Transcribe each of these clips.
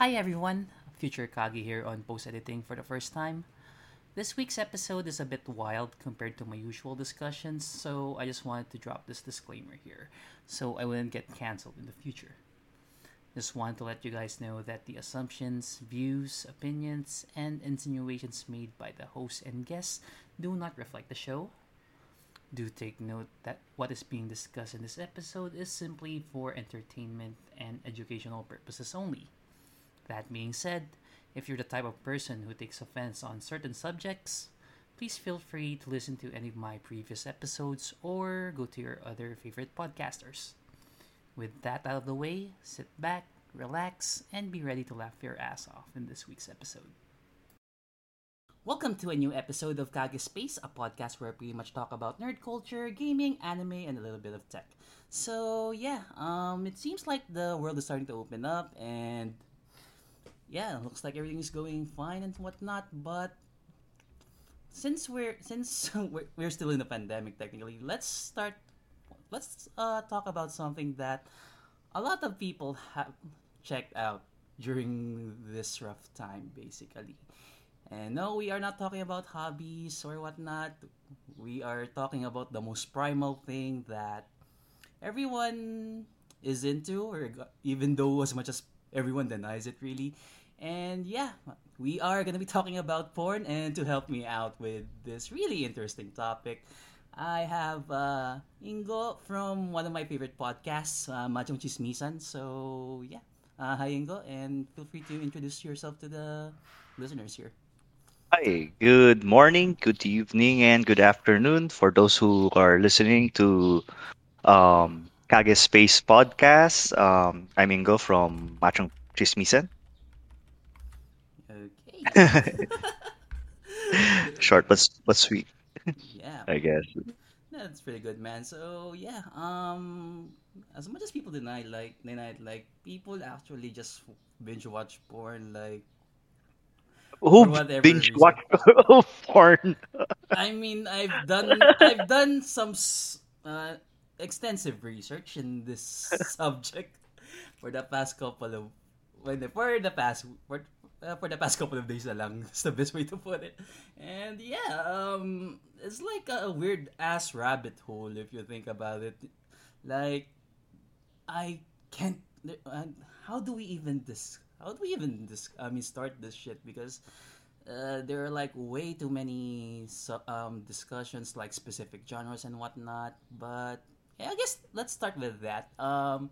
Hi everyone, Future Kage here on post editing for the first time. This week's episode is a bit wild compared to my usual discussions, so I just wanted to drop this disclaimer here so I wouldn't get cancelled in the future. Just wanted to let you guys know that the assumptions, views, opinions, and insinuations made by the host and guests do not reflect the show. Do take note that what is being discussed in this episode is simply for entertainment and educational purposes only. That being said, if you're the type of person who takes offense on certain subjects, please feel free to listen to any of my previous episodes or go to your other favorite podcasters. With that out of the way, sit back, relax, and be ready to laugh your ass off in this week's episode. Welcome to a new episode of Kage Space, a podcast where I pretty much talk about nerd culture, gaming, anime, and a little bit of tech. So yeah, um, it seems like the world is starting to open up, and yeah, looks like everything is going fine and whatnot. But since we're since we're, we're still in the pandemic, technically, let's start. Let's uh, talk about something that a lot of people have checked out during this rough time, basically. And no, we are not talking about hobbies or whatnot. We are talking about the most primal thing that everyone is into, or even though as much as everyone denies it, really. And yeah, we are going to be talking about porn. And to help me out with this really interesting topic, I have uh, Ingo from one of my favorite podcasts, uh, Machong Chismisan. So yeah, uh, hi Ingo, and feel free to introduce yourself to the listeners here. Hi, good morning, good evening, and good afternoon for those who are listening to um, Kage Space Podcast. Um, I'm Ingo from Machong Chismisan. Short but but sweet, yeah, I guess. that's pretty good, man. So yeah, um, as much as people deny like deny like people actually just binge watch porn, like Who binge watch porn? I mean, I've done I've done some uh, extensive research in this subject for the past couple of when the, for the past for, uh, for the past couple of days na lang. The best way to put it. And yeah, um, it's like a weird ass rabbit hole if you think about it. Like, I can't. Uh, how do we even dis? How do we even dis? I mean, start this shit because uh, there are like way too many um, discussions like specific genres and whatnot. But yeah, I guess let's start with that. Um,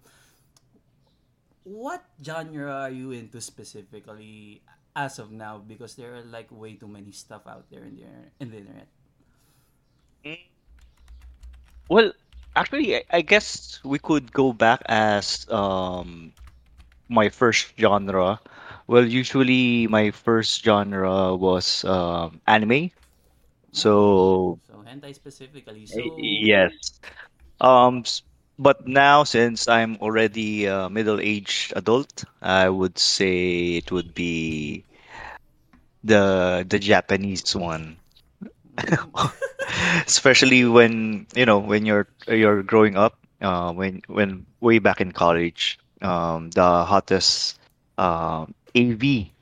what genre are you into specifically as of now? Because there are like way too many stuff out there in the in the internet. Well, actually, I guess we could go back as um my first genre. Well, usually my first genre was um, anime. So so hentai specifically. So yes. Um, but now since I'm already a middle-aged adult, I would say it would be the the Japanese one. Especially when, you know, when you're you're growing up, uh, when when way back in college, um, the hottest um AV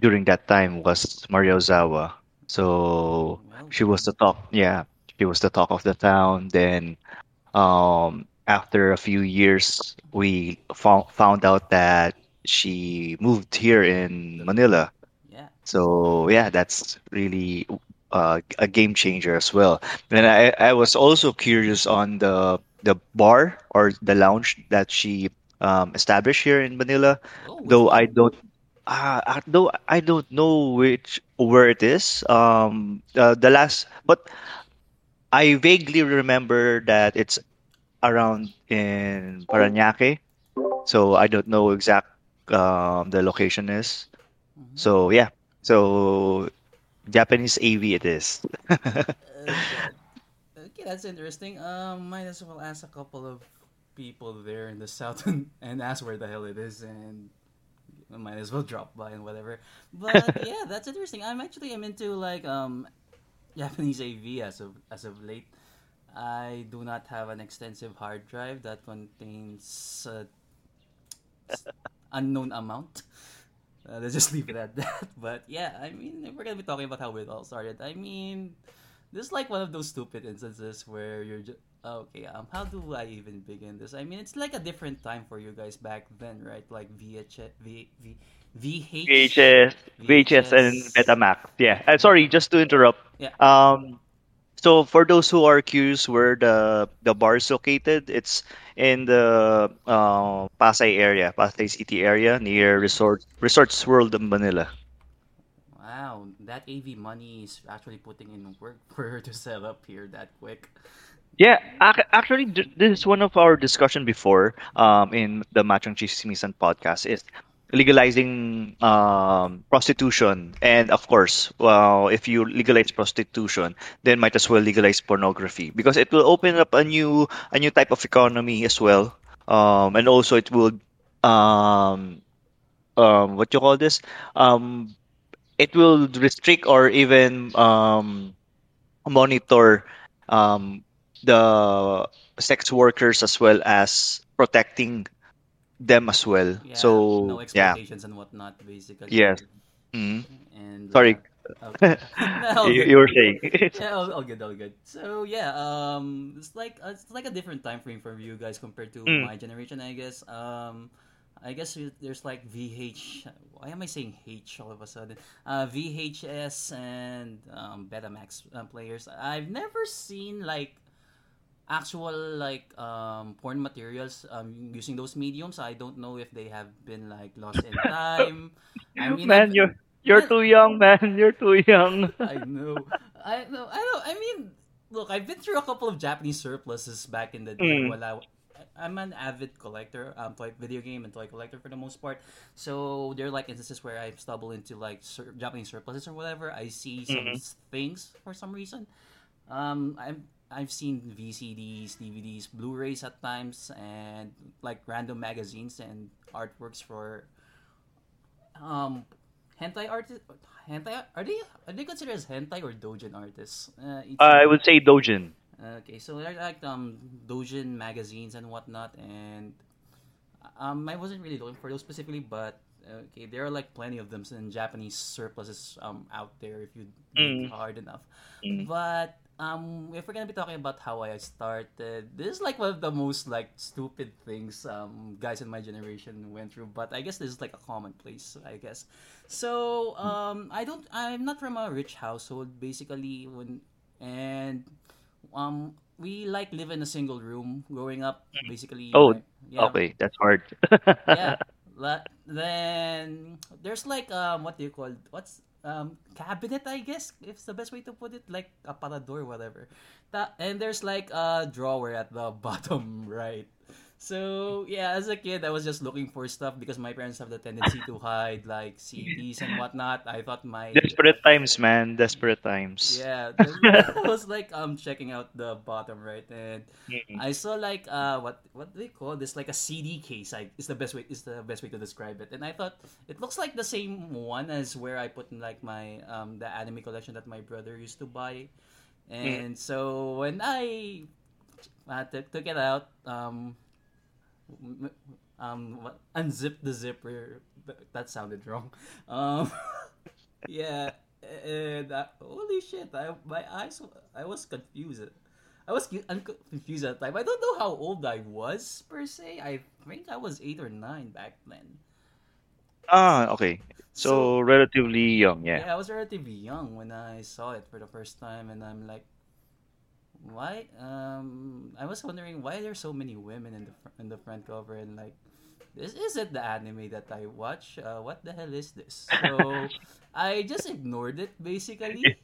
during that time was Maria Ozawa. So she was the talk, yeah, she was the talk of the town. Then um, after a few years, we found found out that she moved here in Manila. yeah. So yeah, that's really uh, a game changer as well. And I, I was also curious on the the bar or the lounge that she um, established here in Manila, Oh, though I don't uh, though I don't know which where it is. Um, uh, the last, but I vaguely remember that it's around in Parañaque, so I don't know exact um, the location is. hmm So yeah, so Japanese AV it is. Okay. Okay, that's interesting. Um, might as well ask a couple of people there in the south and, and ask where the hell it is, and I might as well drop by and whatever. But yeah, that's interesting. I'm actually I'm into like um Japanese AV as of as of late. I do not have an extensive hard drive that contains uh, unknown amount. Uh, let's just leave it at that. But yeah, I mean, we're gonna be talking about how it all started. I mean, this is like one of those stupid instances where you're just okay. Um, how do I even begin this? I mean, it's like a different time for you guys back then, right? Like VHS, V, V, VH, VHS, VHS, and Betamax. Yeah. Uh, sorry, just to interrupt. Yeah. Um, so for those who are curious where the the bar is located, it's in the uh, Pasay area, Pasay City area near Resort Resorts World in Manila. Wow, that AV money is actually putting in work for her to set up here that quick. Yeah, actually, this is one of our discussion before um, in the Machong Chismisan podcast is legalizing um, prostitution. And of course, well, if you legalize prostitution, then might as well legalize pornography because it will open up a new a new type of economy as well. Um, and also it will um, um, what you call this? Um, it will restrict or even um, monitor um, the sex workers as well as protecting them as well. Yeah, no So yeah, and whatnot, basically. yes. Mhm. And Sorry, uh, okay, no, you, were saying. Yeah, all, all good, all good. So yeah, um, it's like uh, it's like a different time frame for you guys compared to Mm, my generation, I guess. Um, I guess there's like VH. Why am I saying H all of a sudden? Uh, VHS and um, Betamax uh, players. I've never seen like actual like um porn materials um using those mediums. I don't know if they have been like lost in time. I mean, I've man, you're you're too young, man. You're too young. I know. I know. I know. I mean, look, I've been through a couple of Japanese surpluses back in the day. Mm, While I, I'm an avid collector, um, toy video game and toy collector for the most part. So there are like instances where I stumble into like sur- Japanese surpluses or whatever. I see some mhm, things for some reason. Um, I'm I've seen VCDs, DVDs, Blu-rays at times, and like random magazines and artworks for um hentai artists. hentai are they are they considered as hentai or doujin artists uh, I would say Dojin. okay so they're like um doujin magazines and whatnot and um i wasn't really looking for those specifically but okay there are like plenty of them in japanese surpluses um out there if you dig Mm, hard enough mm, but um, if we're gonna be talking about how I started, this is like one of the most like stupid things um guys in my generation went through. But I guess this is like a commonplace, I guess. So um, I don't, I'm not from a rich household, basically. When and um, we like live in a single room growing up. Basically, Oh, yeah, okay, that's hard. yeah. La- then there's like um what do you call what's um cabinet I guess if it's the best way to put it like a parador, whatever. That and there's like a drawer at the bottom right. So yeah, as a kid I was just looking for stuff because my parents have the tendency to hide like CDs and whatnot. I thought my Desperate times, man. Desperate times. yeah, I was like um checking out the bottom right, and Mm, I saw like uh what what do they call this like a CD case. I is the best way is the best way to describe it. And I thought it looks like the same one as where I put in like my um the anime collection that my brother used to buy. mm, And so when I uh, took took it out, um, um, unzip the zipper. That sounded wrong. Um, yeah, and uh, holy shit! I my eyes. I was confused. I was confused at the time. I don't know how old I was per se. I think I was eight or nine back then. Ah, okay. So So relatively young, yeah. yeah, I was relatively young when I saw it for the first time, and I'm like, why? Um, I was wondering why there's so many women in the fr- in the front cover, and like, this isn't the anime that I watch. Uh, what the hell is this? So I just ignored it basically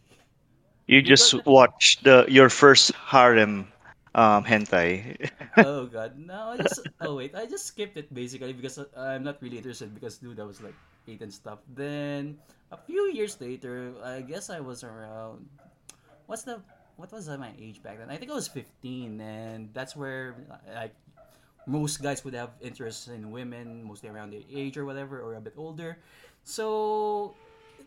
You just because watched the your first harem um hentai. oh god, no, I just oh wait, I just skipped it basically because I'm not really interested because dude, I was like eight and stuff. Then a few years later, I guess I was around. What's the what was my age back then? I think I was 15, and that's where like most guys would have interest in women, mostly around their age or whatever, or a bit older. So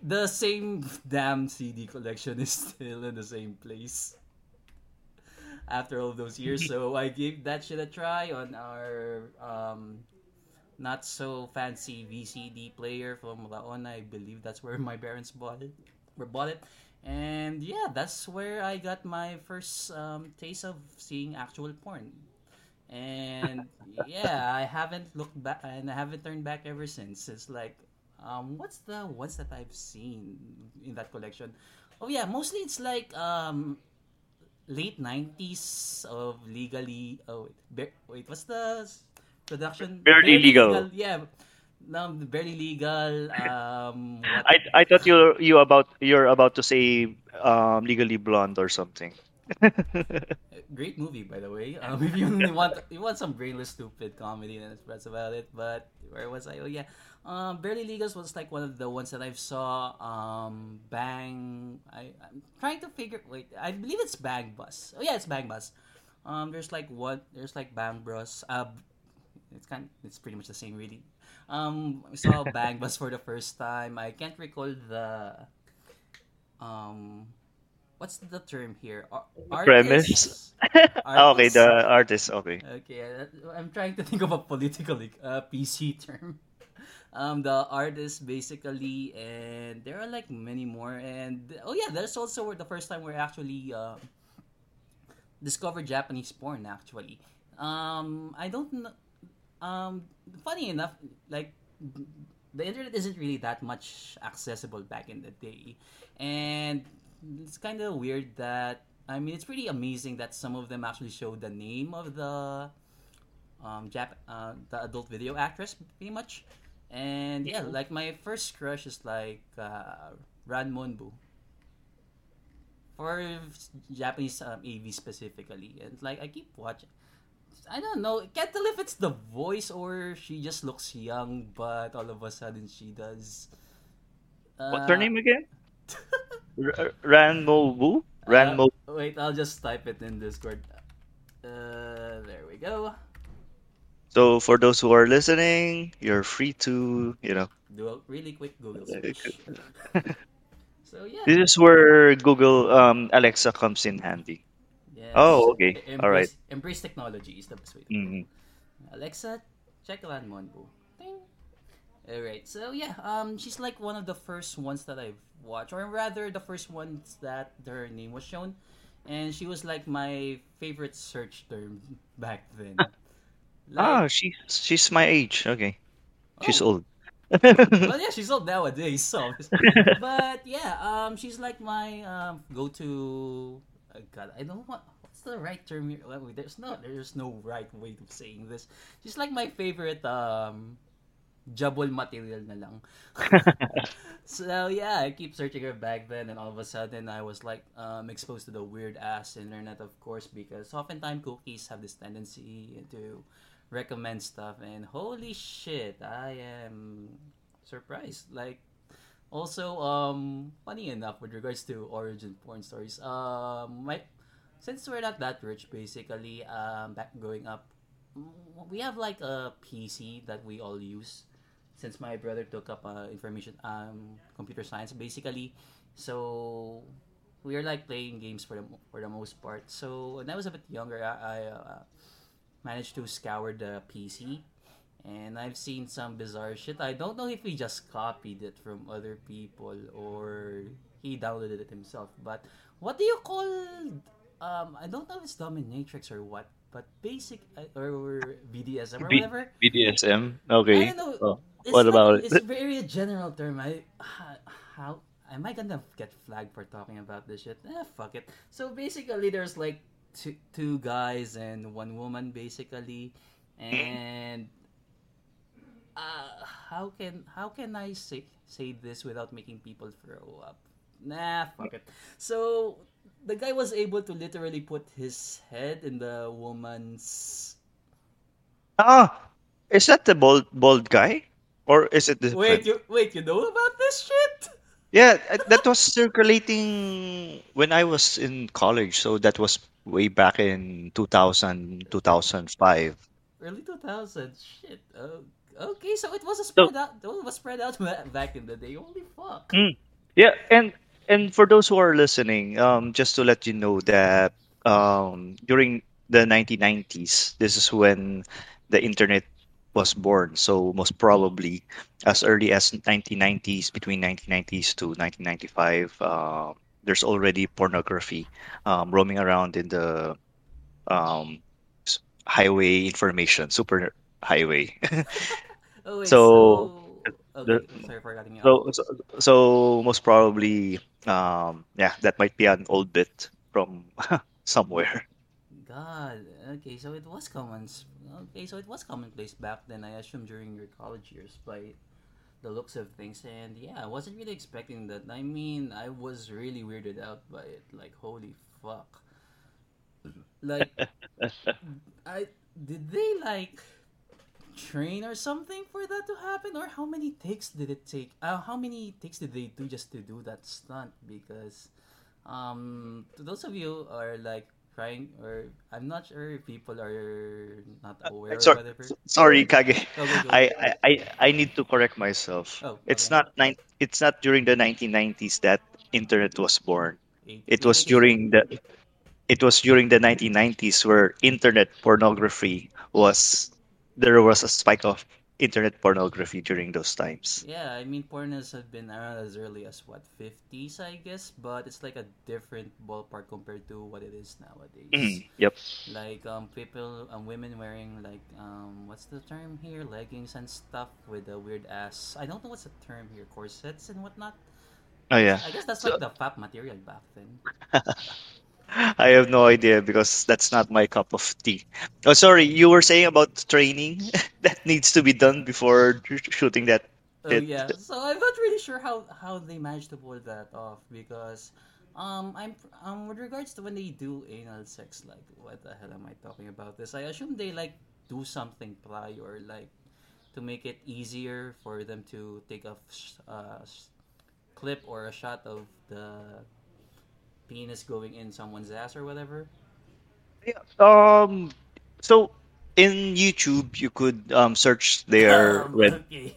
the same damn CD collection is still in the same place after all those years. So I gave that shit a try on our um not so fancy VCD player from Raon. I believe that's where my parents bought it. Were bought it, and yeah, that's where I got my first um, taste of seeing actual porn. And yeah, I haven't looked back and I haven't turned back ever since. It's like, um, what's the ones that I've seen in that collection? Oh yeah, mostly it's like um late nineties of legally. Oh wait, wait, what's the production? Barely Barely legal. legal. Yeah, no, barely legal. Um, what? I I thought you you about you're about to say um Legally Blonde or something. Great movie, by the way. Um, if you want you want some brainless, stupid comedy, then that's about it. But where was I? Oh yeah, um, Barely Legals was like one of the ones that I saw. Um, Bang. I I'm trying to figure. Wait, I believe it's Bang Bus. Oh yeah, it's Bang Bus. Um, there's like what? There's like Bang Bros. Uh, it's kind. It's pretty much the same, really. Um, I saw Bang Bus for the first time. I can't recall the um what's the term here? Ar- The premise. artists. Okay, the artist. Okay. Okay, uh, I'm trying to think of a politically uh, PC term. Um, the artist basically, and there are like many more. And oh yeah, there's also where the first time we actually uh, discovered Japanese porn. Actually, um, I don't know. Um, funny enough, like the internet isn't really that much accessible back in the day, and it's kind of weird that I mean it's pretty amazing that some of them actually showed the name of the um Jap- uh, the adult video actress pretty much, and yeah, like my first crush is like uh, Ran Monbu for Japanese um, AV specifically, and like I keep watching. I don't know. Can't tell if it's the voice or she just looks young, but all of a sudden she does. What's her Uh, name again? R- Ranmobu? uh, wait, I'll just type it in Discord. Uh, there we go. So for those who are listening, you're free to, you know, Do a really quick Google search. so yeah, this is where Google um Alexa comes in handy. Oh, okay. E- All right. Embrace, embrace technology is the best way. To Mhm. Alexa, check on Monbu. Ding. Alright, so yeah, um, she's like one of the first ones that I've watched, or rather, the first ones that her name was shown, and she was like my favorite search term back then. Ah, Like, she's she's my age. Okay. She's oh, old. well, yeah, she's old nowadays, so. But yeah, um, she's like my um go-to. Uh, God, I don't want. The right term here? Well, there's no, there's no right way of saying this. Just like my favorite um jabol material na lang. so yeah, I keep searching her back then, and all of a sudden I was like um, exposed to the weird ass internet, of course, because oftentimes cookies have this tendency to recommend stuff, and holy shit, I am surprised. Like also, um, funny enough, with regards to origin porn stories, um, my since we're not that rich, basically, um, back growing up, we have like a PC that we all use. Since my brother took up uh, information, um, computer science, basically, so we are like playing games for the for the most part. So when I was a bit younger, I, I uh, managed to scour the PC, and I've seen some bizarre shit. I don't know if he just copied it from other people or he downloaded it himself. But what do you call? Um, I don't know if it's dominatrix or what, but basic uh, or, BDSM or whatever. BDSM. Okay. I don't know. Oh, what like about it's it? very a general term. I how, how am I gonna get flagged for talking about this shit? Eh, fuck it. So basically, there's like two two guys and one woman basically, and uh, how can how can I say say this without making people throw up? Nah, fuck it. So the guy was able to literally put his head in the woman's. Ah, is that the bald bald guy, or is it Wait, you wait, you know about this shit? Yeah, uh, that was circulating when I was in college, so that was way back in 2000, 2005. Early 2000, Shit. Oh, okay, so it was a So, spread out. It was spread out back in the day. Holy fuck. mm, yeah, and and for those who are listening, um, just to let you know that um, during the 1990s, this is when the internet was born. So most probably as early as 1990s, between 1990s to 1995, uh, there's already pornography um, roaming around in the um, highway information, super highway. Oh so so okay, the sorry for cutting you so so, so most probably um, yeah, that might be an old bit from somewhere. God, okay, so it was common. Okay, so it was commonplace back then. I assume during your college years, by the looks of things, and yeah, I wasn't really expecting that. I mean, I was really weirded out by it. Like, holy fuck! Like, I did they like train or something for that to happen, or how many takes did it take? Uh, how many takes did they do just to do that stunt? Because um, to those of you are like crying or I'm not sure if people are not I'm aware or sorry, whatever. sorry, Kage. Go go go. I, I, I need to correct myself. Oh, It's okay. not nine, it's not during the 1990s that internet was born. It was during the it was during the 1990s where internet pornography was there was a spike of internet pornography during those times. Yeah, I mean, pornos have been around as early as what fifties, I guess, but it's like a different ballpark compared to what it is nowadays. Mhm, Yep. Like um, people, um, women wearing like um, what's the term here? Leggings and stuff with a weird ass. I don't know what's the term here. Corsets and whatnot. Oh yeah. I guess that's like the fab material back then. I have no idea because that's not my cup of tea. Oh, sorry, you were saying about training that needs to be done before shooting that Oh bit. yeah, so I'm not really sure how how they managed to pull that off because, um, I'm um with regards to when they do anal sex, like what the hell am I talking about this? I assume they like do something prior, like to make it easier for them to take a uh, clip or a shot of the penis going in someone's ass or whatever. Yeah. Um. So in YouTube, you could um search their Um, Red okay.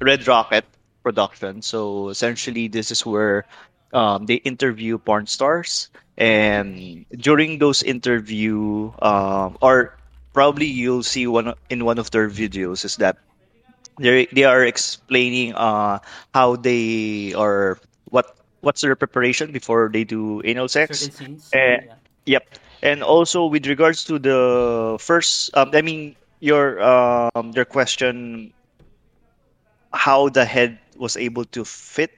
Red Rocket production. So essentially, this is where um they interview porn stars, and during those interview, um, or probably you'll see one in one of their videos is that they they are explaining uh how they what what's their preparation before they do anal sex? Uh, yeah. yep. And also with regards to the first um, i mean your um their question how the head was able to fit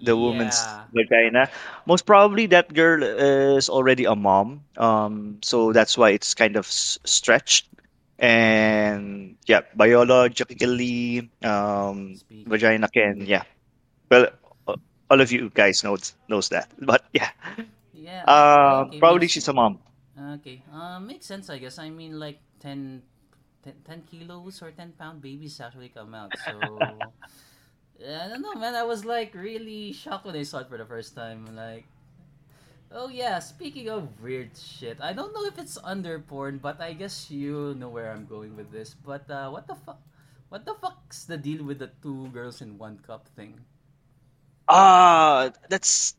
the woman's Yeah. vagina most probably that girl is already a mom um so that's why it's kind of s- stretched. And yeah biologically um vagina can yeah. Well all of you guys knows knows that but yeah Yeah, uh okay, probably makes she's a mom Okay. Uh, makes sense, I guess. I mean, like 10, 10, 10 kilos or 10 pound babies actually come out. So, yeah, I don't know, man. I was like really shocked when I saw it for the first time. Like, oh yeah, speaking of weird shit, I don't know if it's under porn, but I guess you know where I'm going with this. But uh, what the fuck? What the fuck's the deal with the two girls in one cup thing? Ah that's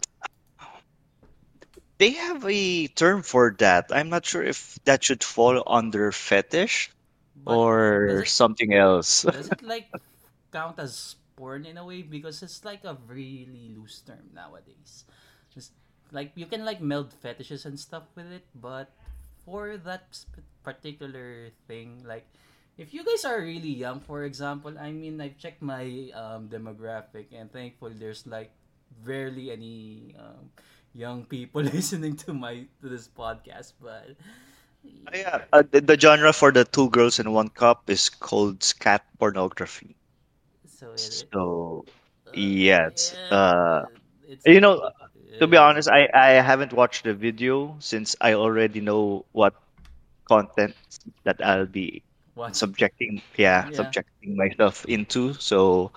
they have a term for that. I'm not sure if that should fall under fetish But or it something else. does it like count as porn in a way? Because it's like a really loose term nowadays. Just like you can like meld fetishes and stuff with it, but for that particular thing, like if you guys are really young, for example, I mean, I've checked my um, demographic and thankfully there's like barely any um, young people listening to my to this podcast, but yeah. Uh, the, the genre for the two girls in one cup is called scat pornography. So it, so uh, yes yeah, uh it's you know to be honest i i haven't watched the video since i already know what content that i'll be watching. subjecting yeah Yeah. subjecting myself into so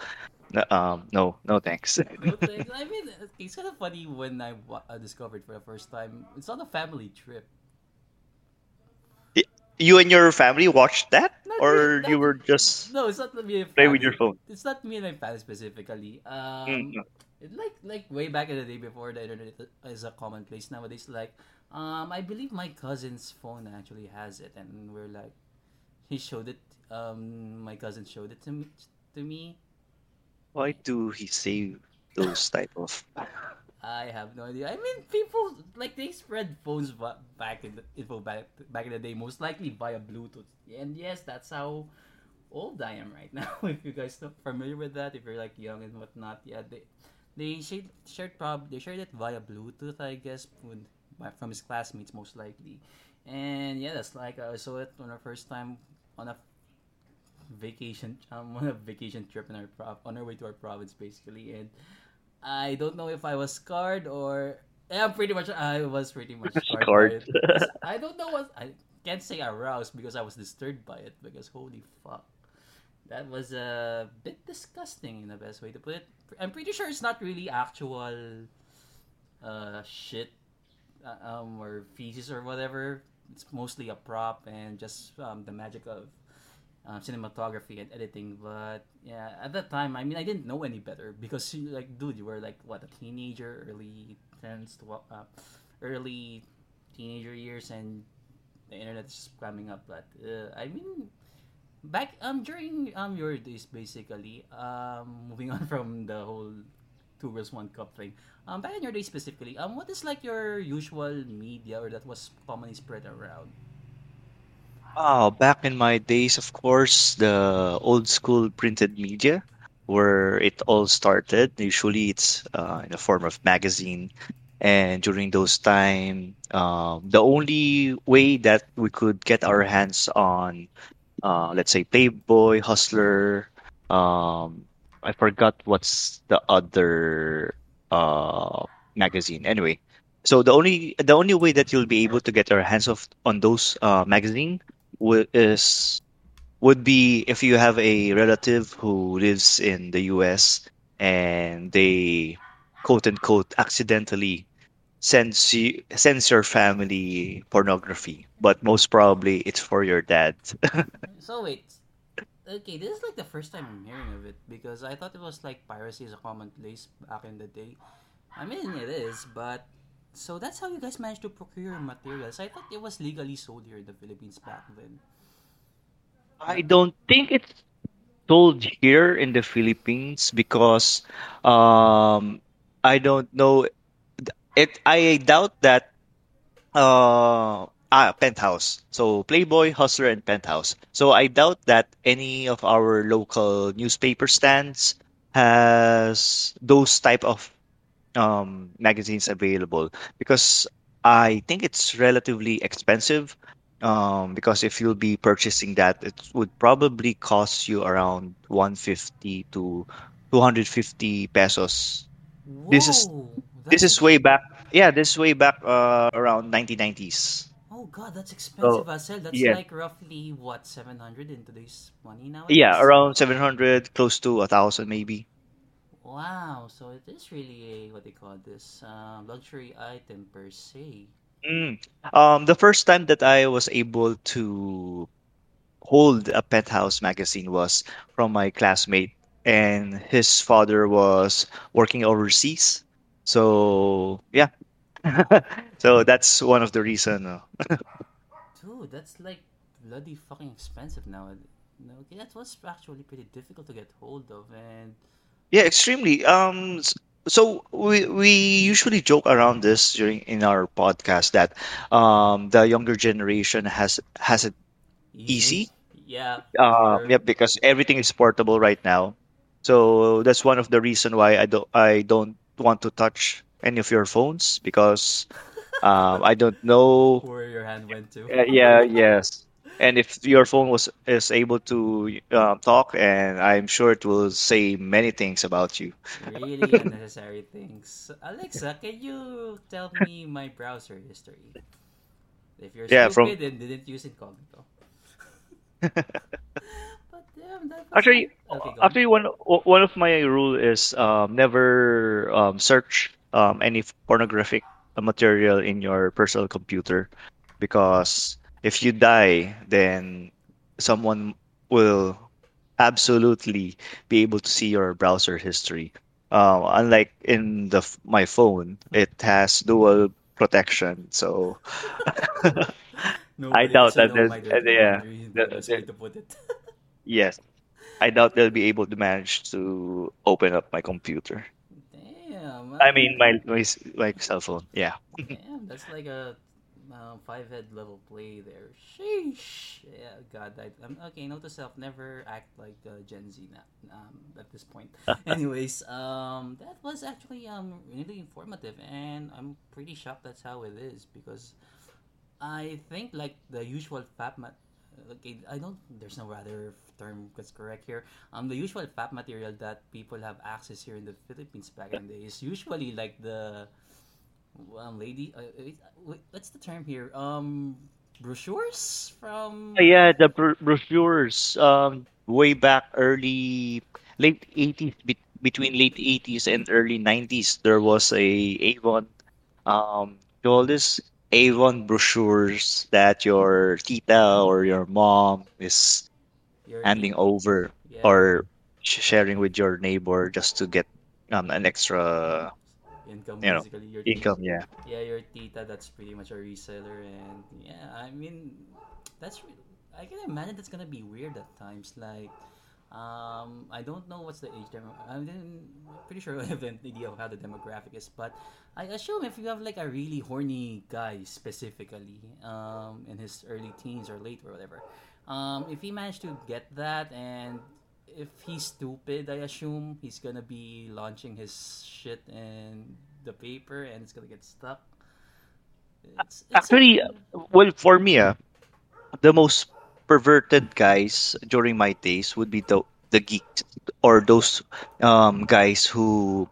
um no no thanks. I mean, it's kind of funny when I discovered for the first time. It's not a family trip. You and your family watched that Not or you were just no. It's not me and play with your phone It's not me and my family specifically. Um, it, like like way back in the day before the internet is a commonplace nowadays. Like, um, I believe my cousin's phone actually has it, and we're like, he showed it Um, my cousin showed it to me. To me, Why do he say those type of? I have no idea. I mean, people like they spread phones back in the info back back in the day, most likely via Bluetooth. And yes, that's how old I am right now. if you guys not familiar with that, if you're like young and whatnot, yeah, they they shared, shared prob they shared it via Bluetooth, I guess, from his classmates most likely. And yeah, that's like I saw it on our first time on a vacation um, on a vacation trip in our prov- on our way to our province basically, and I don't know if I was scarred or yeah, pretty much I was pretty much scarred Scarred. I don't know what I can't say aroused because I was disturbed by it because holy fuck. That was a bit disgusting in the best way to put it. I'm pretty sure it's not really actual uh shit uh, um or feces or whatever. It's mostly a prop and just um, the magic of um, cinematography and editing. But yeah, at that time, I mean, I didn't know any better because like, dude, you were like what a teenager, early tens to uh, early teenager years, and the internet is coming up. But uh, I mean, back um during um your days, basically, um moving on from the whole two girls one cup thing. Um, back in your day specifically, um, what is like your usual media or that was commonly spread around? Oh, back in my days, of course, the old school printed media, where it all started. Usually, it's uh, in the form of magazine, and during those time, um, the only way that we could get our hands on, uh, let's say, Playboy, Hustler, um, I forgot what's the other uh, magazine. Anyway, so the only the only way that you'll be able to get your hands of on those uh, magazine would is would be if you have a relative who lives in the US and they quote unquote accidentally sends you sends your family pornography, but most probably it's for your dad. So wait, okay, this is like the first time I'm hearing of it because I thought it was like piracy is a commonplace back in the day. I mean, it is, but so that's how you guys managed to procure materials. I thought it was legally sold here in the Philippines back then. I don't think it's sold here in the Philippines because um I don't know it I doubt that Uh, ah, Penthouse. So Playboy, Hustler, and Penthouse. So I doubt that any of our local newspaper stands has those type of um, magazines available because I think it's relatively expensive. Um, because if you'll be purchasing that, it would probably cost you around 150 to 250 pesos. This is this is way back. Yeah, this is way back uh, around 1990s. Oh god, that's expensive So as hell. That's yeah, like roughly what seven hundred in today's money now. yeah, around 700, close to a thousand maybe. Wow, so it is really a what they call this um, luxury item per se. Mm. Um, the first time that I was able to hold a Penthouse magazine was from my classmate, and his father was working overseas. So yeah, so that's one of the reason. uh, Dude, that's like bloody fucking expensive now. No, okay, that was actually pretty difficult to get hold of, and Yeah, extremely. Um, so we we usually joke around this during in our podcast that um the younger generation has has it easy. easy. Yeah, Um, sure. yeah, because everything is portable right now. So that's one of the reason why I don't I don't want to touch any of your phones because um I don't know Where your hand went to. Uh, yeah, yes. And if your phone was is able to uh, talk, and I'm sure it will say many things about you. really unnecessary things. Alexa, can you tell me my browser history? If you're Yeah, from stupid and didn't use incognito. But damn, that actually, okay, on. actually one one of my rule is um, never um, search um, any pornographic material in your personal computer because if you die, then someone will absolutely be able to see your browser history. Uh, unlike in the my phone, it has dual protection, so I doubt that there's uh, yeah. laundry. The The, best way the, to put it. Yes. I doubt they'll be able to manage to open up my computer. Damn, I mean, my my, my cell phone. Yeah. Damn, that's like a uh, five head level play there. Sheesh. Yeah, God, I, I'm okay. Note to self: never act like uh, Gen Z now, um, at this point. Anyways, um, that was actually um really informative, and I'm pretty shocked that's how it is because I think like the usual fap mat. Okay, I don't. There's no other term that's correct here. Um, the usual fap material that people have access here in the Philippines back in the day is usually like the um, lady. Uh, what's the term here? Um, brochures Uh, from. Yeah, the bro brochures, um, way back early, late 80s, be between late 80s and early 90s, there was a Avon, um, all this Avon brochures that your tita or your mom is Your handing tea. over Yeah, or sh sharing with your neighbor just to get um, an extra, income you know. Your income. Yeah. Yeah, your tita. That's pretty much a reseller, and yeah, I mean, that's. I can imagine that's gonna be weird at times. Like, um, I don't know what's the age demo. I'm pretty sure I have an idea of how the demographic is, but I assume if you have like a really horny guy specifically, um, in his early teens or late or whatever, um, if he managed to get that and if he's stupid, I assume he's gonna be launching his shit in the paper and it's gonna get stuck. It's it's a Actually, well, for me, uh, the most perverted guys during my days would be the the geeks or those um, guys who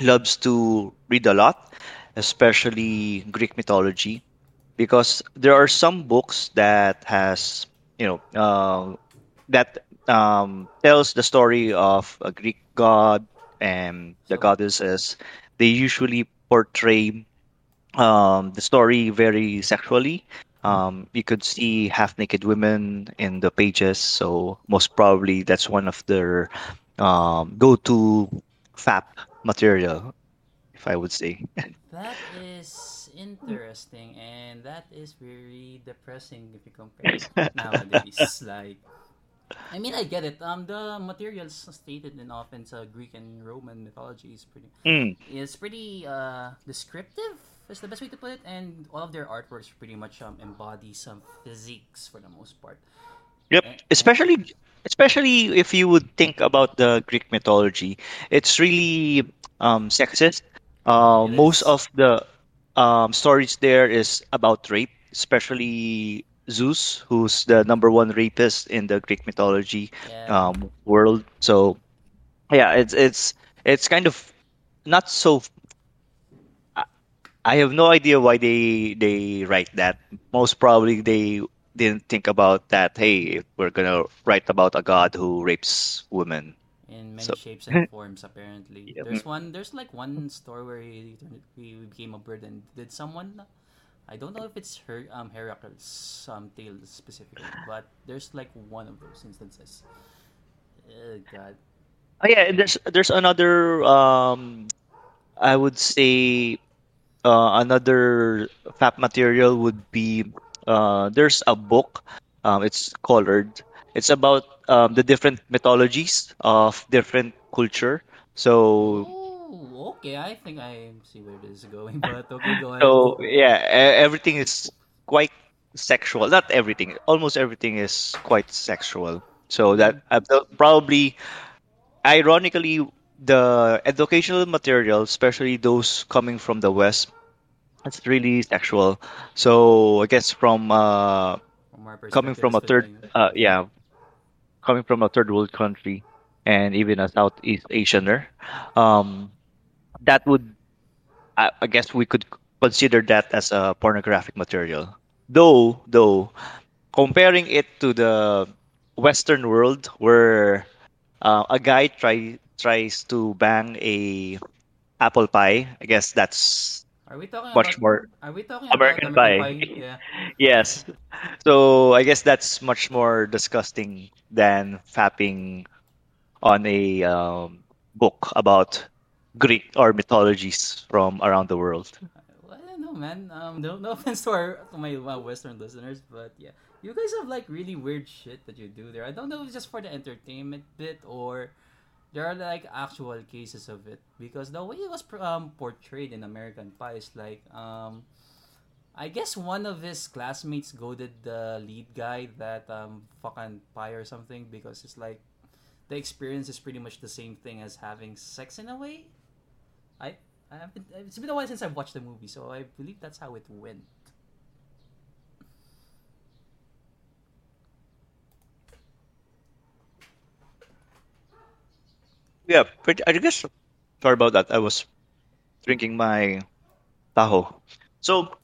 loves to read a lot, especially Greek mythology, because there are some books that has you know uh, that um, tells the story of a Greek god and the goddesses. They usually portray um, the story very sexually. Um, you could see half naked women in the pages, so most probably that's one of their um, go to FAP material, if I would say. that is interesting and that is very depressing if you compare it nowadays. Like I mean, I get it. Um, the materials stated in often uh, Greek and Roman mythology is pretty Mm, is pretty uh, descriptive. Is the best way to put it, and all of their artworks pretty much um, embody some physiques for the most part. yep, and especially especially if you would think about the Greek mythology, it's really um, sexist. Uh, it most is, of the um, stories there is about rape, especially Zeus, who's the number one rapist in the Greek mythology yeah, um, world. So yeah, it's it's it's kind of not so. I have no idea why they they write that. Most probably they didn't think about that. Hey, we're gonna write about a god who rapes women. in many So shapes and forms. Apparently, yeah. there's one. There's like one story where he, he became a bird and did someone. I don't know if it's her um Heracles um tale specifically, but there's like one of those instances. Oh God. Oh yeah, and there's there's another um I would say uh, another fap material would be uh there's a book um it's colored. It's about um the different mythologies of different culture. So Oh, okay. I think I see where this is going, but okay, go ahead. so yeah, everything is quite sexual. Not everything, almost everything is quite sexual. So that uh, probably ironically the educational material, especially those coming from the West, it's really sexual. So I guess from uh, from coming from a third, uh, Yeah. coming from a third world country and even a Southeast Asianer, um, that would I, I guess we could consider that as a pornographic material. Though, though comparing it to the Western world, where uh, a guy try tries to bang a apple pie, I guess that's Are we talking much about more are we talking about American American Pie. Pie? Yeah. yes. So I guess that's much more disgusting than fapping on a um, book about Greek or mythologies from around the world. Well, I don't know, man. Um, no, no offense to our to my uh, Western listeners, but yeah, you guys have like really weird shit that you do there. I don't know if it's just for the entertainment bit or there are like actual cases of it because the way it was um, portrayed in American Pie is like um I guess one of his classmates goaded the lead guy that um fucking pie or something because it's like the experience is pretty much the same thing as having sex in a way. I I haven't, it's been a while since I've watched the movie, so I believe that's how it went. Yeah, pretty, I guess. Sorry about that. I was drinking my taho. So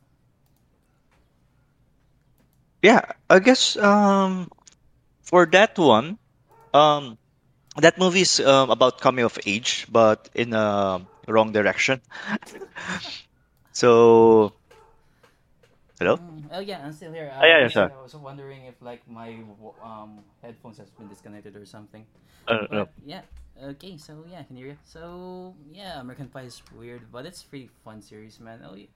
yeah, I guess um for that one, um that movie is um, about coming of age, but in a wrong direction. So hello. Mm, oh yeah, I'm still here. Ah, yeah, Uh, yeah, yeah, sorry. I was wondering if like my um headphones has been disconnected or something. Uh, no. Yeah, okay. So yeah, I can hear you. So yeah, American Pie is weird, but it's pretty fun series, man. Oh yeah.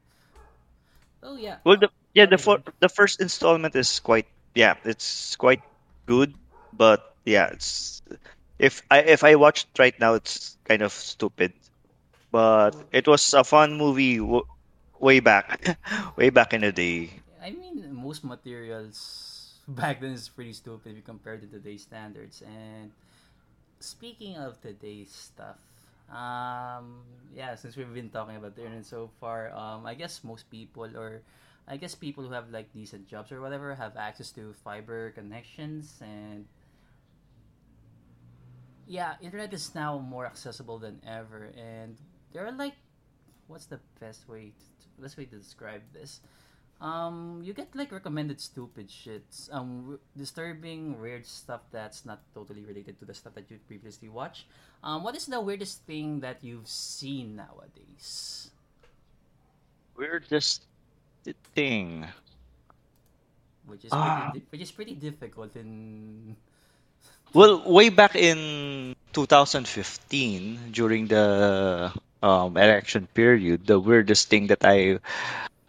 Oh yeah. Well, the yeah the for, the first installment is quite yeah it's quite good, but yeah it's if I if I watch it right now it's kind of stupid, but Oh, it was a fun movie way back way back in the day. I mean, most materials back then is pretty stupid if you compare to today's standards. And speaking of today's stuff, um, yeah, since we've been talking about the internet so far, um, I guess most people, or I guess people who have like decent jobs or whatever, have access to fiber connections, and yeah, internet is now more accessible than ever. And there are like, what's the best way, to, best way to describe this? Um, you get like recommended stupid shits, um, disturbing, weird stuff that's not totally related to the stuff that you previously watched. Um, what is the weirdest thing that you've seen nowadays? Weirdest thing. Which is pretty, Ah, which is pretty difficult in. well, way back in 2015, during the um, election period, the weirdest thing that I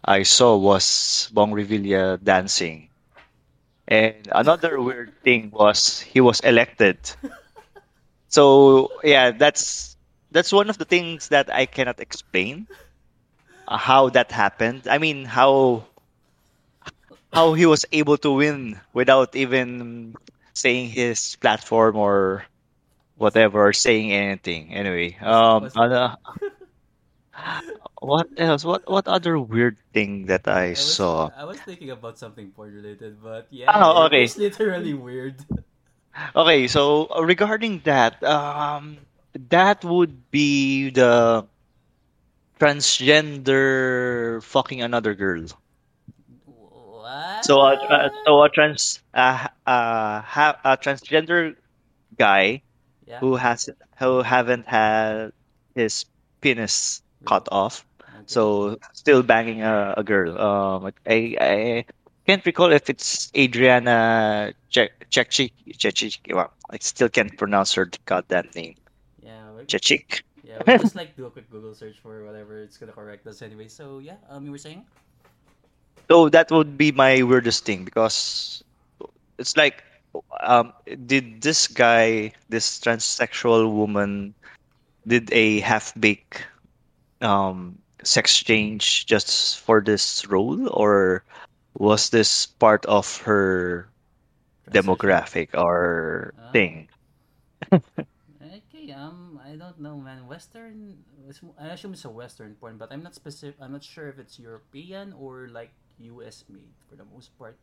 I saw was Bong Revilla dancing. And another weird thing was he was elected. So yeah, that's that's one of the things that I cannot explain uh, how that happened. I mean, how how he was able to win without even saying his platform or whatever, or saying anything. Anyway, um, ano- what else? What what other weird thing that I I was saw? I was thinking about something porn related, but yeah, Oh, okay. is literally weird. Okay, so uh, regarding that, um, that would be the transgender fucking another girl. What? So a uh, so a trans uh, uh ha, a transgender guy Yeah. who has who haven't had his penis cut off, Okay. so still banging a, a girl. Um, I I can't recall if it's Adriana Chechik Chechik. Well, I still can't pronounce her goddamn name. Yeah. Chechik. yeah. We just like do a quick Google search for whatever it's gonna correct us anyway. So yeah. Um, you were saying? So that would be my weirdest thing because it's like, um, did this guy, this transsexual woman, did a half-baked um sex change just for this role, or was this part of her Transition. demographic or Oh. thing? Okay, um, I don't know, man. Western, I assume it's a Western porn, but I'm not specific. I'm not sure if it's European or like U.S. made for the most part.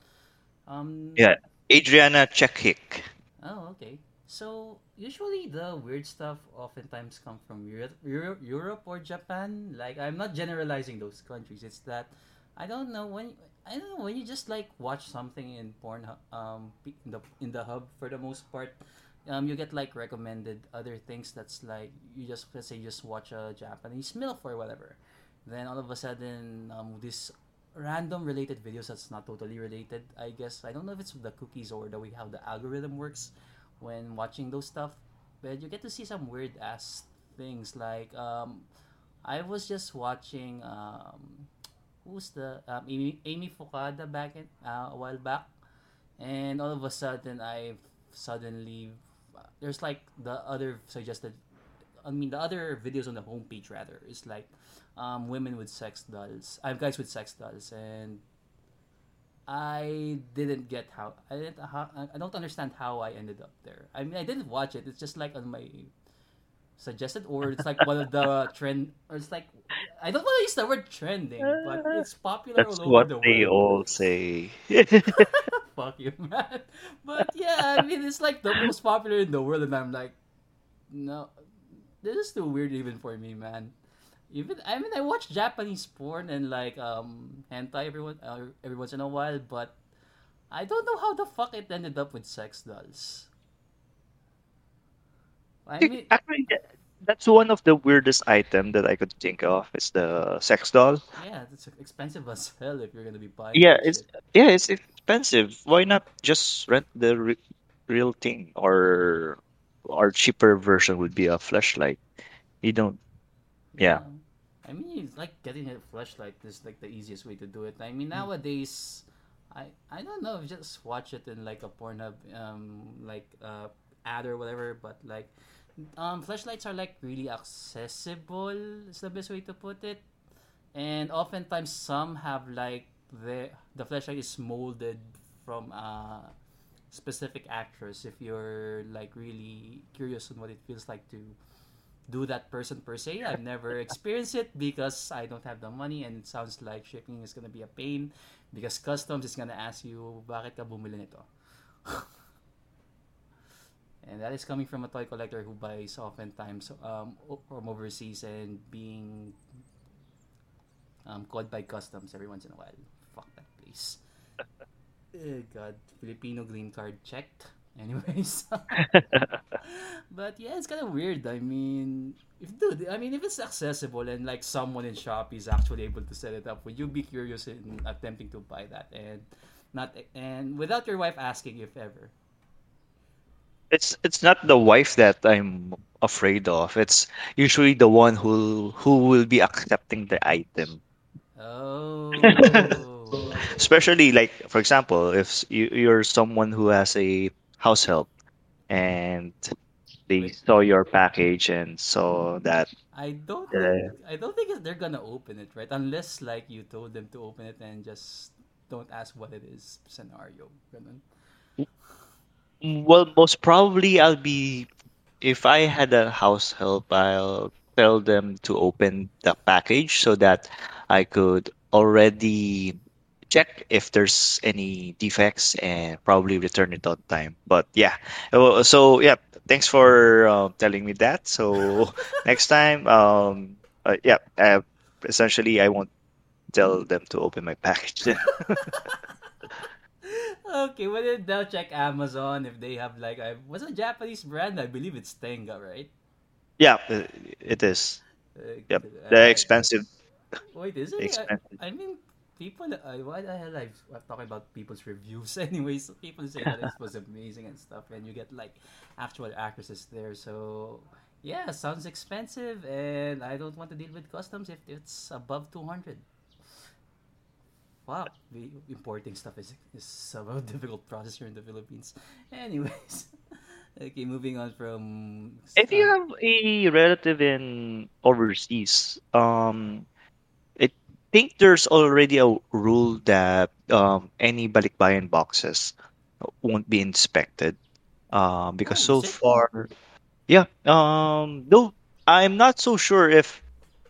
Um, Yeah, Adriana Chechik. oh, okay. So usually the weird stuff oftentimes come from Europe, Europe, Europe or Japan. Like I'm not generalizing those countries. It's that I don't know when I don't know when you just like watch something in porn um in the in the hub for the most part um, you get like recommended other things that's like you just let's say you just watch a Japanese MILF or whatever. Then all of a sudden um, this random related videos that's not totally related. I guess I don't know if it's the cookies or the way how the algorithm works when watching those stuff, but you get to see some weird ass things like um, I was just watching um, who's the um, Amy, Amy back in uh, a while back and all of a sudden I suddenly there's like the other suggested I mean the other videos on the homepage rather is like um, women with sex dolls I have guys with sex dolls and I didn't get how I didn't how, I don't understand how I ended up there I mean I didn't watch it it's just like on my suggested or it's like one of the trend or it's like I don't want to use the word trending but it's popular That's all over what they all say. fuck you, man. But yeah, I mean, it's like the most popular in the world, and I'm like, no, this is too weird even for me, man. Even I mean, I watch Japanese porn and like um hentai every one uh, every once in a while, but I don't know how the fuck it ended up with sex dolls. I mean, Actually, that's one of the weirdest item that I could think of. Is the sex doll. yeah, it's expensive as hell if you're gonna be buying Yeah, it's shit. yeah, it's expensive. Why not just rent the re real thing, or or cheaper version would be a Fleshlight. You don't. Yeah. Yeah. I mean, it's like getting a Fleshlight is like the easiest way to do it. I mean, Mm. nowadays, I I don't know, just watch it in like a Pornhub um like uh ad or whatever, but like um Fleshlights are like really accessible. Is the best way to put it. And oftentimes some have like the the Fleshlight is molded from a specific actress if you're like really curious on what it feels like to do that person per se. I've never experienced it because I don't have the money and it sounds like shipping is gonna be a pain because customs is gonna ask you bakit ka bumili nito. and that is coming from a toy collector who buys oftentimes um, from overseas and being um, called by customs every once in a while. Fuck that place. Eh, God, Filipino green card checked. Anyways, but yeah, it's kind of weird. I mean, if dude, I mean, if it's accessible and like someone in Shopee is actually able to set it up, would you be curious in attempting to buy that and not and without your wife asking if ever? It's it's not the wife that I'm afraid of. It's usually the one who who will be accepting the item. Oh, Especially like for example, if you, you're someone who has a house help and they saw your package and saw that I don't think uh, I don't think they're gonna open it, right? Unless like you told them to open it and just don't ask what it is scenario. Well, most probably I'll be if I had a house help, I'll tell them to open the package so that I could already check if there's any defects and probably return it on time. But yeah, Uh, so yeah, thanks for uh, telling me that. So next time, um, uh, yeah, uh, essentially I won't tell them to open my package. okay, well then now check Amazon if they have like I what's a Japanese brand? I believe it's Tenga, right? Yeah, uh, it is. Yep, the uh, expensive, wait, is it? I, expensive. I mean, people. Uh, why the hell I'm talking about people's reviews? Anyways, people say that it was amazing and stuff, and you get like actual actresses there. So yeah, sounds expensive, and I don't want to deal with customs if it's above two hundred. Fuck, the importing stuff is is a difficult process here in the Philippines. Anyways, okay, moving on from If you have a relative in overseas, um, think there's already a rule that um, any balikbayan boxes won't be inspected. Um, because oh, so far, yeah, um, no, I'm not so sure if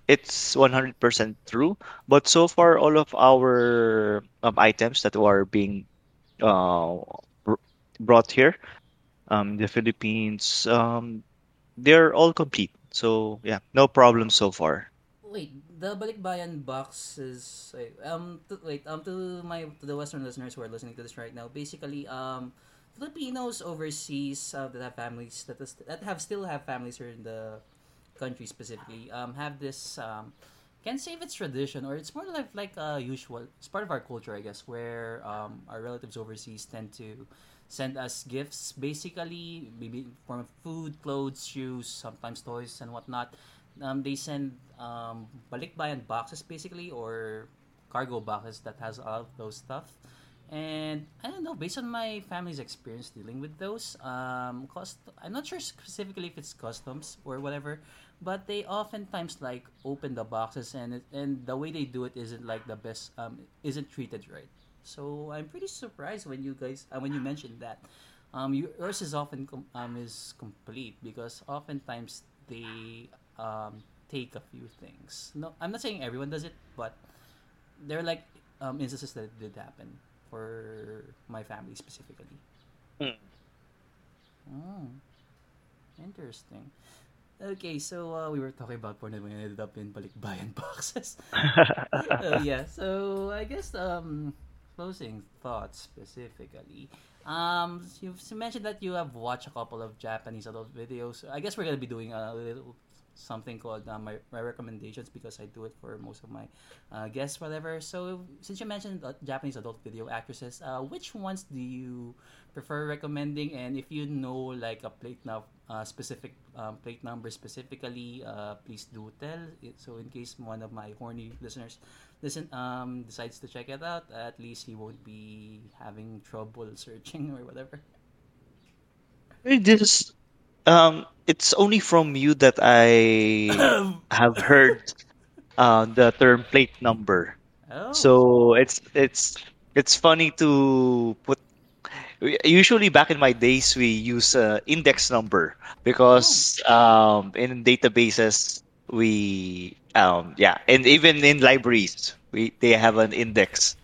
it's 100% true, but so far all of our um, items that are being uh, br- brought here, um, the Philippines, um, they're all complete. So yeah, no problem so far. Wait, the Balikbayan box is um to, wait um to my to the Western listeners who are listening to this right now. Basically, um Filipinos overseas uh, that have families that is, that have still have families here in the country specifically um have this um can't say if it's tradition or it's more like like uh usual. It's part of our culture, I guess, where um our relatives overseas tend to send us gifts, basically maybe in form of food, clothes, shoes, sometimes toys and whatnot um, they send um, balikbayan boxes basically or cargo boxes that has all those stuff And I don't know, based on my family's experience dealing with those, um, cost I'm not sure specifically if it's customs or whatever, but they oftentimes like open the boxes and it, and the way they do it isn't like the best, um, isn't treated right. So I'm pretty surprised when you guys uh, when you mentioned that. Um, yours is often com- um, is complete because oftentimes they um, take a few things. No, I'm not saying everyone does it, but there are like um, instances that did happen for my family specifically. Mm. Oh, interesting. Okay, so uh, we were talking about porn and we ended up in balikbayan boxes. uh, yeah, so I guess um, closing thoughts specifically. Um, you've mentioned that you have watched a couple of Japanese adult videos. I guess we're gonna be doing a little something called uh, my, my recommendations because I do it for most of my uh, guests, whatever. So since you mentioned uh, Japanese adult video actresses, uh, which ones do you prefer recommending? And if you know like a plate now uh, specific um, plate number specifically, uh, please do tell. So in case one of my horny listeners listen um, decides to check it out, at least he won't be having trouble searching or whatever. This Um, it's only from you that I have heard uh, the term plate number. oh. So it's it's it's funny to put. Usually, back in my days, we use uh, index number Oh. because um, in databases we um, yeah, and even in libraries we they have an index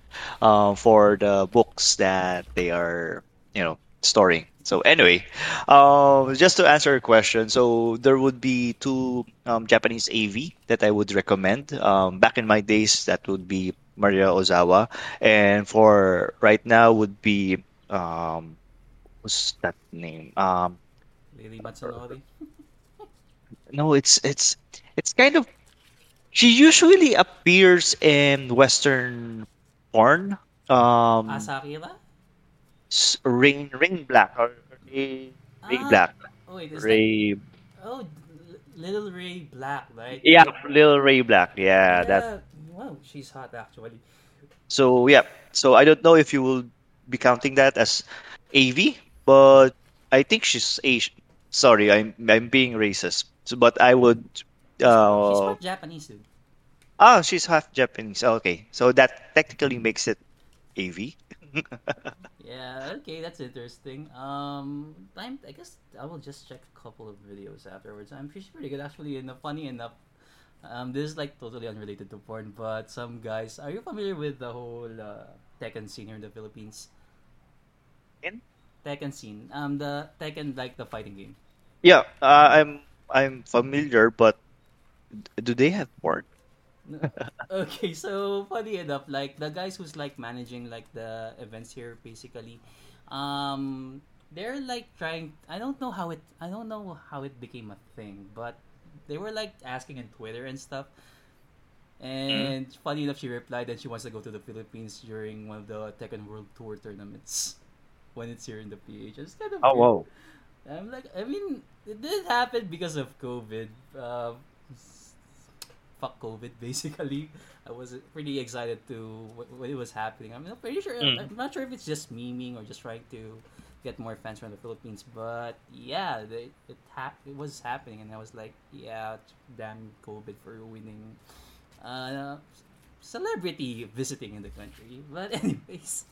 uh, for the books that they are you know storing. So anyway, um, just to answer your question, so there would be two um, Japanese AV that I would recommend. Um, back in my days, that would be Maria Ozawa, and for right now would be um, what's that name? Um, Lily no, it's it's it's kind of she usually appears in Western porn. Um, Asa Akira? Rain Rain Black or Ray, Ray Ah, Black. oh wait, is that Ray oh Little Ray Black, right? Yeah, Little Ray Black. Yeah, that. wow, she's hot actually. So yeah. So I don't know if you will be counting that as AV, but I think she's Asian. Sorry, I'm I'm being racist. So, but I would. She's part she's Uh, part Japanese dude. ah, she's half Japanese. Okay, so that technically makes it AV. Yeah, okay, that's interesting. Um, time I guess I will just check a couple of videos afterwards. I'm she's pretty good actually, and uh, funny enough. Um, this is like totally unrelated to porn, but some guys. Are you familiar with the whole uh, Tekken scene here in the Philippines? In? Tekken scene. Um, the Tekken like the fighting game. Yeah, uh, I'm I'm familiar, but do they have porn? Okay, so funny enough, like the guys who's like managing like the events here, basically, um, they're like trying. I don't know how it. I don't know how it became a thing, but they were like asking on Twitter and stuff. Mm. And funny enough, she replied that she wants to go to the Philippines during one of the Tekken World Tour tournaments when it's here in the PH. It's kind of Oh weird. wow. I'm like, I mean, it did happen because of COVID. Uh, fuck COVID, basically. I was pretty excited to wh- when it was happening. I'm not pretty sure. Mm. I'm not sure if it's just memeing or just trying to get more fans from the Philippines. But yeah, the, it hap- it was happening, and I was like, yeah, damn COVID for ruining uh, celebrity visiting in the country. But anyways.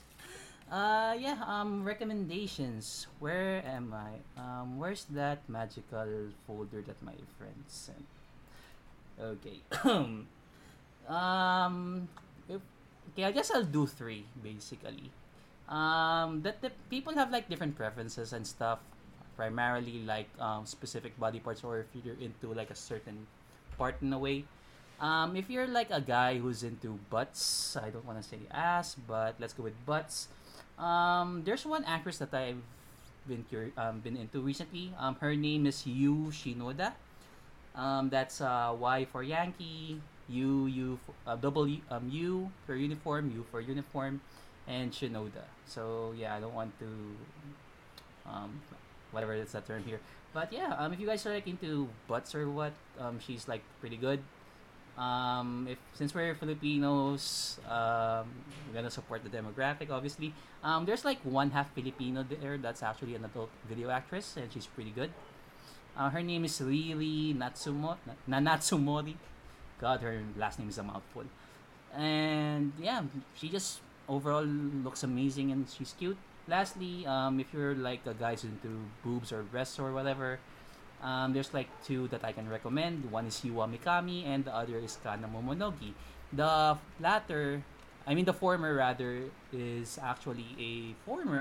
Uh yeah, um recommendations. Where am I? Um where's that magical folder that my friend sent? Okay. um if, okay, I guess I'll do 3 basically. Um that the people have like different preferences and stuff. Primarily like um specific body parts or if you're into like a certain part in a way. Um, if you're like a guy who's into butts, I don't want to say ass, but let's go with butts. Um, there's one actress that I've been cur- um, been into recently. Um, her name is Yu Shinoda. Um, that's uh, Y for Yankee, U U uh, um, U for uniform, U for uniform, and Shinoda. So yeah, I don't want to um, whatever is that term here. But yeah, um, if you guys are like into butts or what, um, she's like pretty good. Um, if since we're Filipinos, um, we're gonna support the demographic. Obviously, um, there's like one half Filipino there that's actually an adult video actress, and she's pretty good. Uh, her name is Riri Natsumo Na- Natsumori. God, her last name is a mouthful. And yeah, she just overall looks amazing and she's cute. Lastly, um, if you're like a guys into boobs or breasts or whatever, um, there's like two that I can recommend. One is Yua Mikami and the other is Kana Momonogi. The latter, I mean the former rather, is actually a former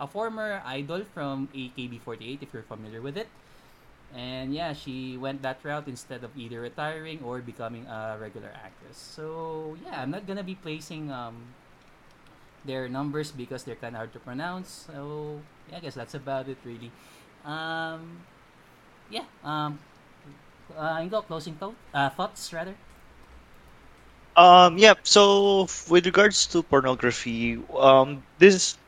a former idol from AKB48 if you're familiar with it. And yeah, she went that route instead of either retiring or becoming a regular actress. So yeah, I'm not gonna be placing um, their numbers because they're kind of hard to pronounce. So yeah, I guess that's about it really. Um, yeah. Um, uh, closing thought, uh, thoughts rather. Um, yeah, so with regards to pornography, um, this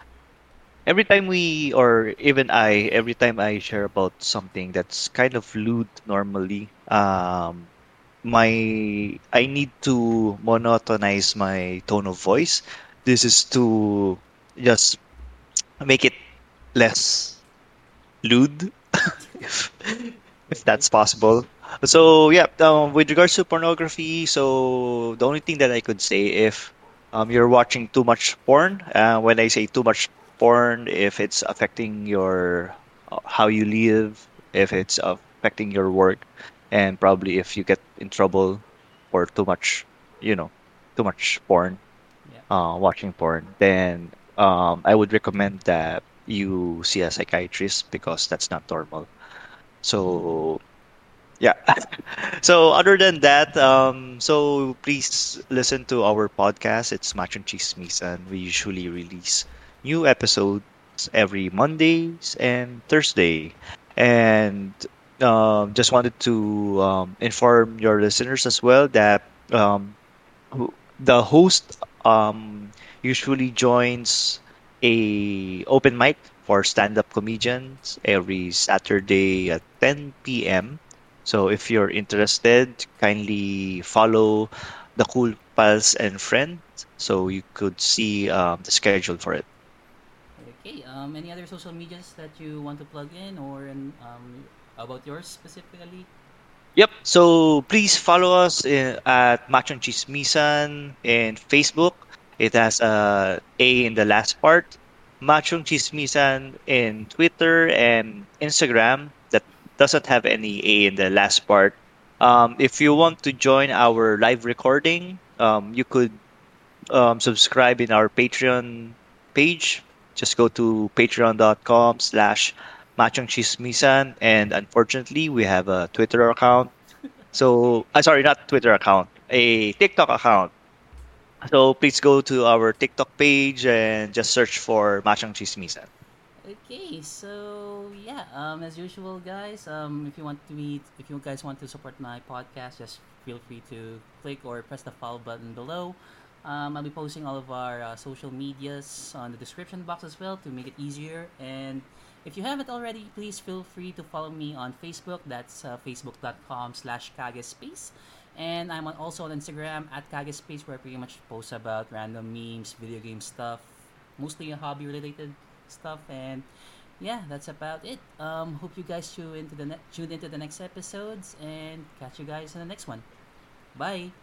every time we or even I, every time I share about something that's kind of lewd normally, um, my I need to monotonize my tone of voice. This is to just make it less lewd, if if that's possible. So yeah, um, with regards to pornography, so the only thing that I could say if um, you're watching too much porn, uh, when I say too much porn, if it's affecting your uh, how you live, if it's affecting your work, and probably if you get in trouble for too much, you know, too much porn, Yeah. uh, watching porn, then um, I would recommend that you see a psychiatrist because that's not normal. So yeah. So other than that, um, so please listen to our podcast. It's Machong Chismisan. We usually release new episodes every Mondays and Thursday. And um, just wanted to um, inform your listeners as well that um, the host um, usually joins a open mic for stand-up comedians every Saturday at 10 p.m. So if you're interested, kindly follow the Cool Pals and Friends so you could see um, the schedule for it. Okay. Um, any other social medias that you want to plug in or in, um, about yours specifically? Yep. So please follow us in, at Machong Chismisan in Facebook. It has a A in the last part. Machong Chismisan in Twitter and Instagram that doesn't have any A in the last part. Um, if you want to join our live recording, um, you could um, subscribe in our Patreon page. Just go to patreon.com slash machongchismisan and unfortunately we have a Twitter account so, uh, sorry, not Twitter account, a TikTok account. So please go to our TikTok page and just search for Machong Chismisan. Okay, so yeah, um, as usual, guys, um, if you want to be, if you guys want to support my podcast, just feel free to click or press the follow button below. Um, I'll be posting all of our uh, social medias on the description box as well to make it easier. And if you haven't already, please feel free to follow me on Facebook. That's uh, facebook.com slash kagespace. And I'm on, also on Instagram at kagespace where I pretty much post about random memes, video game stuff, mostly hobby related stuff. And yeah, that's about it. Um, hope you guys tune into the ne- tune into the next episodes and catch you guys in the next one. Bye.